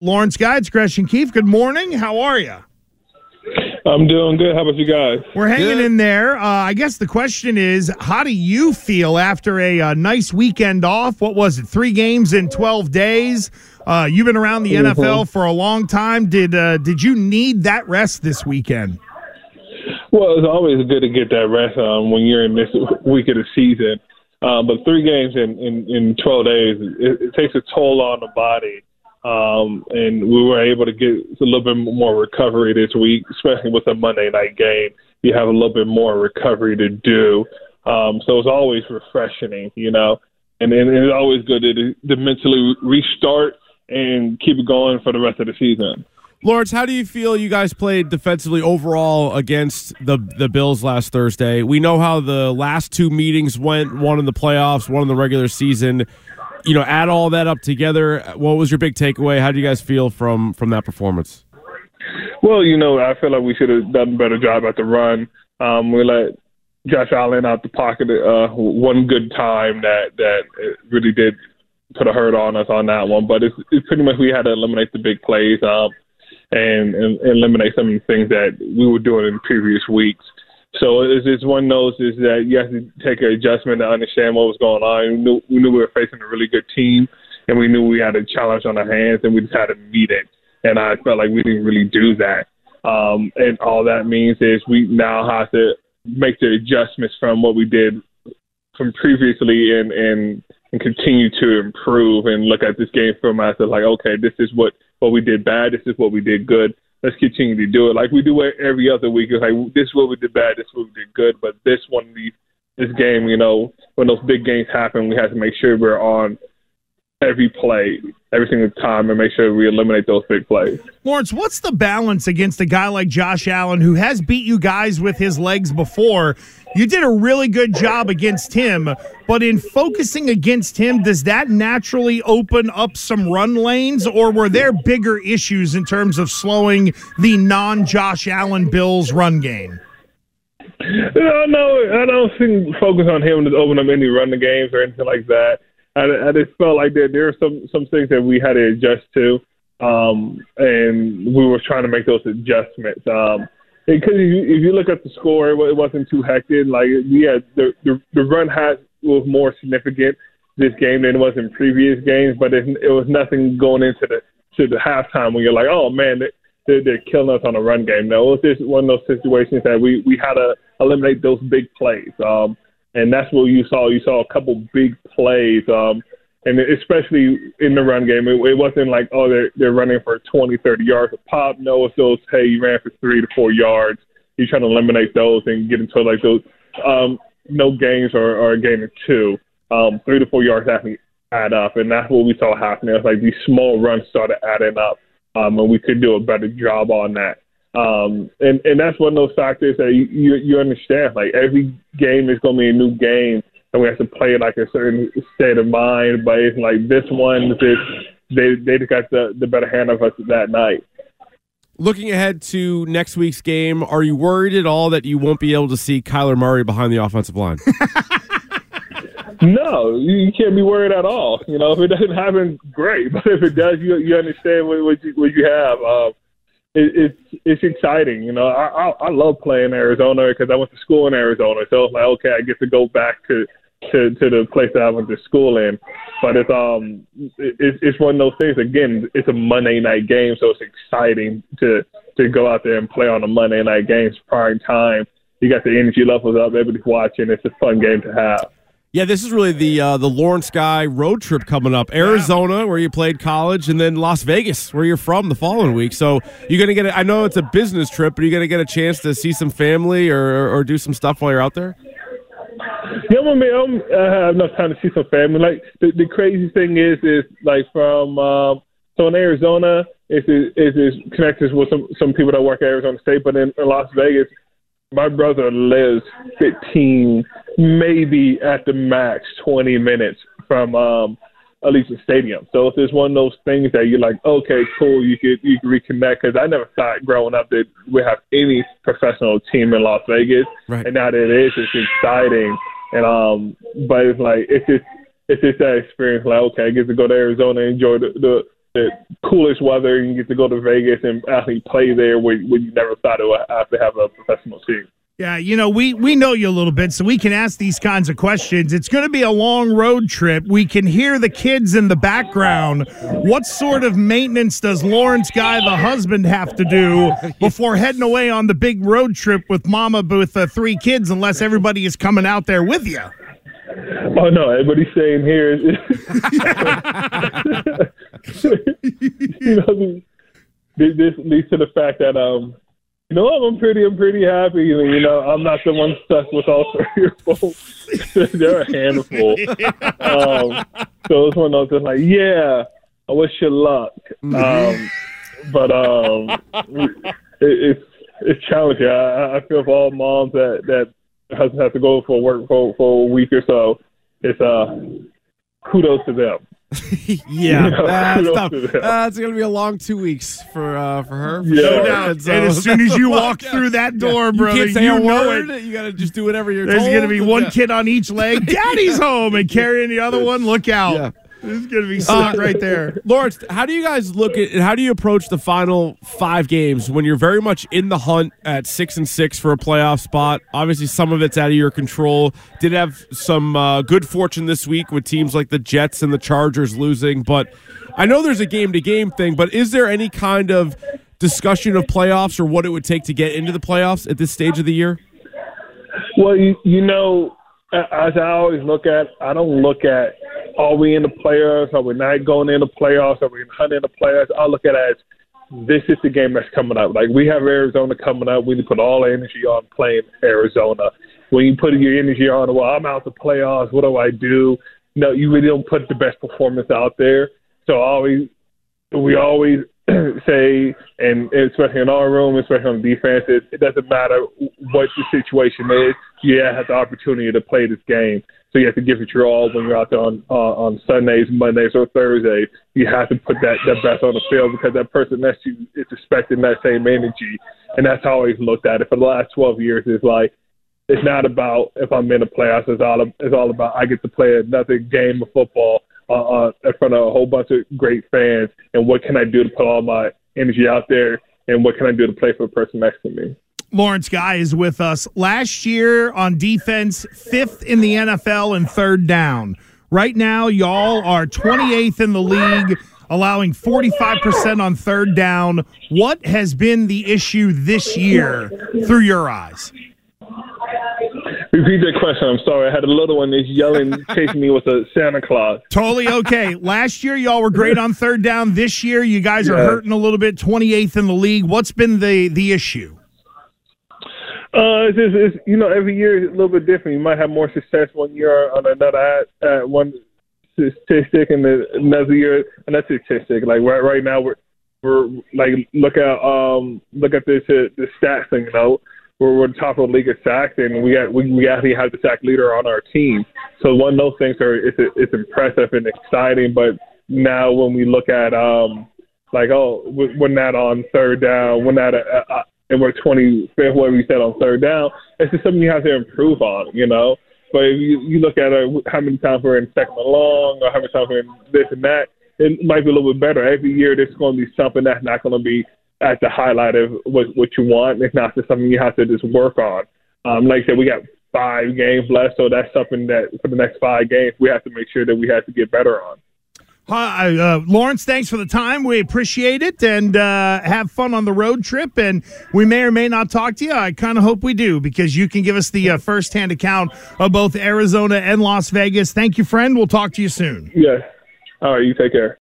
Lawrence Guides, Gresh and Keefe. Good morning. How are you? I'm doing good. How about you guys? We're hanging Good. in there. Uh, I guess the question is, how do you feel after a, uh nice weekend off? What was it? Three games in 12 days. Uh, you've been around the NFL for a long time. Did uh, did you need that rest this weekend? Well, it's always good to get that rest um, when you're in this week of the season. Um, but three games in, in, in 12 days, it, it takes a toll on the body. Um, and we were able to get a little bit more recovery this week, especially with the Monday night game. You have a little bit more recovery to do. Um, so it's always refreshing, you know, and, and it's always good to, to mentally restart and keep it going for the rest of the season. Lawrence, how do you feel you guys played defensively overall against the the Bills last Thursday? We know how the last two meetings went, one in the playoffs, one in the regular season. You know, add all that up together. What was your big takeaway? How do you guys feel from from that performance? Well, you know, I feel like we should have done a better job at the run. Um, we let Josh Allen out the pocket uh, one good time that that really did put a hurt on us on that one. But it's, it's pretty much we had to eliminate the big plays um, and, and eliminate some of the things that we were doing in previous weeks. So it's, it's one those is that you have to take an adjustment to understand what was going on. We knew, we knew we were facing a really good team, and we knew we had a challenge on our hands, and we just had to meet it. And I felt like we didn't really do that. Um, and all that means is we now have to make the adjustments from what we did from previously and and and continue to improve and look at this game film as like, okay, this is what what we did bad, this is what we did good. Let's continue to do it like we do it every other week. It's like this is what we did bad, this is what we did good, but this one, these this game, you know, when those big games happen, we have to make sure we're on every play, every single time, and make sure we eliminate those big plays. Lawrence, what's the balance against a guy like Josh Allen who has beat you guys with his legs before? You did a really good job against him, but in focusing against him, does that naturally open up some run lanes, or were there bigger issues in terms of slowing the non Josh Allen Bills run game? No, no, I don't think focus on him to open up any running games or anything like that. I, I just felt like there there are some some things that we had to adjust to, um, and we were trying to make those adjustments. Um, because if you, if you look at the score, it, wasn't too hectic. Like yeah, the the, the run had was more significant this game than it was in previous games, but it, it was nothing going into the to the halftime when you're like, oh man, they, they're, they're killing us on a run game. No, it was just one of those situations that we we had to eliminate those big plays. Um, and that's what you saw. You saw a couple big plays, um, and especially in the run game, it, it wasn't like oh they're they're running for 20, 30 yards a pop. No, it's those hey you ran for three to four yards. You're trying to eliminate those and get into like those um, no gains or, or a game of two. Um, three to four yards actually add up, and that's what we saw happening. It's like these small runs started adding up, um, and we could do a better job on that. Um, and and that's one of those factors that you you, you understand. Like every game is going to be a new game, and we have to play like a certain state of mind. But it's like this one, just they they just got the the better hand of us that night. Looking ahead to next week's game, are you worried at all that you won't be able to see Kyler Murray behind the offensive line? No, you, you can't be worried at all. You know, if it doesn't happen, great. But if it does, you you understand what, what you what you have. Um, it, it's it's exciting. You know, I I, I love playing Arizona because I went to school in Arizona, so it's like okay, I get to go back to to to the place that I went to school in. But it's um it, it's one of those things. Again, it's a Monday night game, so it's exciting to to go out there and play on a Monday night game, it's prime time. You got the energy levels up, everybody's watching. It's a fun game to have. Yeah, this is really the uh, the Lawrence Guy road trip coming up. Arizona, where you played college, and then Las Vegas, where you're from, the following week. So you're gonna get. A, I know it's a business trip, but you're gonna get a chance to see some family or or do some stuff while you're out there. Yeah, I mean, I'm, I have enough time to see some family. Like the, the crazy thing is, is like from um, so in Arizona, is is is connected with some some people that work at Arizona State, but in, in Las Vegas, my brother lives 15, maybe at the max 20 minutes from um, Allegiant Stadium. So it's just one of those things that you're like, okay, cool, you could you could reconnect. Because I never thought growing up that we have any professional team in Las Vegas, Right. and now that it is, it's exciting. And um, but it's like it's just it's just that experience. Like, okay, I get to go to Arizona and enjoy the the, the coolest weather. You get to go to Vegas and actually play there where, where you never thought it would have to have a professional team. Yeah, you know, we we know you a little bit, so we can ask these kinds of questions. It's going to be a long road trip. We can hear the kids in the background. What sort of maintenance does Lawrence Guy, the husband, have to do before heading away on the big road trip with Mama with uh, three kids? Unless everybody is coming out there with you. Oh no, everybody's staying here. you know, this leads to the fact that um you know, I'm pretty, I'm pretty happy. You know, I'm not the one stuck with all three or four. They're a handful. Um, so it's one of those like, yeah, I wish you luck. Mm-hmm. Um, but um, it, it's it's challenging. I, I feel for all moms that that husband has to go for work for for a week or so. It's uh, kudos to them. yeah, that's tough. Uh, it's gonna be a long two weeks for uh, for her. For yeah, sure. no and, so, and as soon as you walk through that door, yeah. brother, you can't say you a word. It. You gotta just do whatever you're. Doing. There's told. gonna be one yeah. kid on each leg. Daddy's home, and carrying the other one. Look out. Yeah. This is going to be stuck uh, right there. Lawrence, how do you guys look at how do you approach the final five games when you're very much in the hunt at six and six for a playoff spot? Obviously, some of it's out of your control. Did have some uh, good fortune this week with teams like the Jets and the Chargers losing, but I know there's a game to game thing, but is there any kind of discussion of playoffs or what it would take to get into the playoffs at this stage of the year? Well, you, you know, as I always look at, I don't look at are we in the playoffs? Are we not going in the playoffs? Are we hunting the playoffs? I look at it as this is the game that's coming up. Like we have Arizona coming up. We need to put all our energy on playing Arizona. When you put your energy on, well, I'm out the playoffs. What do I do? No, you really don't put the best performance out there. So always, we always say, and especially in our room, especially on defense, it, it doesn't matter what the situation is. You have the opportunity to play this game. So you have to give it your all when you're out there on uh, on Sundays, Mondays, or Thursdays. You have to put that that best on the field because that person next to you is expecting that same energy, and that's how I always looked at it for the last 12 years. Is like it's not about if I'm in the playoffs. It's all it's all about I get to play another game of football uh, uh, in front of a whole bunch of great fans, and what can I do to put all my energy out there, and what can I do to play for the person next to me. Lawrence Guy is with us. Last year on defense, fifth in the NFL and third down. Right now, y'all are 28th in the league, allowing 45% on third down. What has been the issue this year through your eyes? Repeat that question. I'm sorry. I had a little one that's yelling, chasing me with a Santa Claus. Totally okay. Last year, y'all were great on third down. This year, you guys are yeah. hurting a little bit. 28th in the league. What's been the the issue? Uh, it's, just, it's you know every year is a little bit different. You might have more success one year on another at, at one statistic, and then another year another statistic. Like right right now we're we're like look at um look at this uh, the stats thing. You know we're, we're top of the league at sacks, and we got we, we actually have the sack leader on our team. So one of those things are it's it's impressive and exciting. But now when we look at um like oh we're not on third down, we're not a, a, and we're 25th, whatever you said on third down. It's just something you have to improve on, you know. But if you, you look at uh, how many times we're in second and long, or how many times we're in this and that, it might be a little bit better. Every year, there's going to be something that's not going to be at the highlight of what what you want. It's not just something you have to just work on. Um, like I said, we got five games left, so that's something that for the next five games we have to make sure that we have to get better on. Hi, uh, Lawrence, thanks for the time. We appreciate it and uh, have fun on the road trip. And we may or may not talk to you. I kind of hope we do because you can give us the uh, firsthand account of both Arizona and Las Vegas. Thank you, friend. We'll talk to you soon. Yeah. All right. You take care.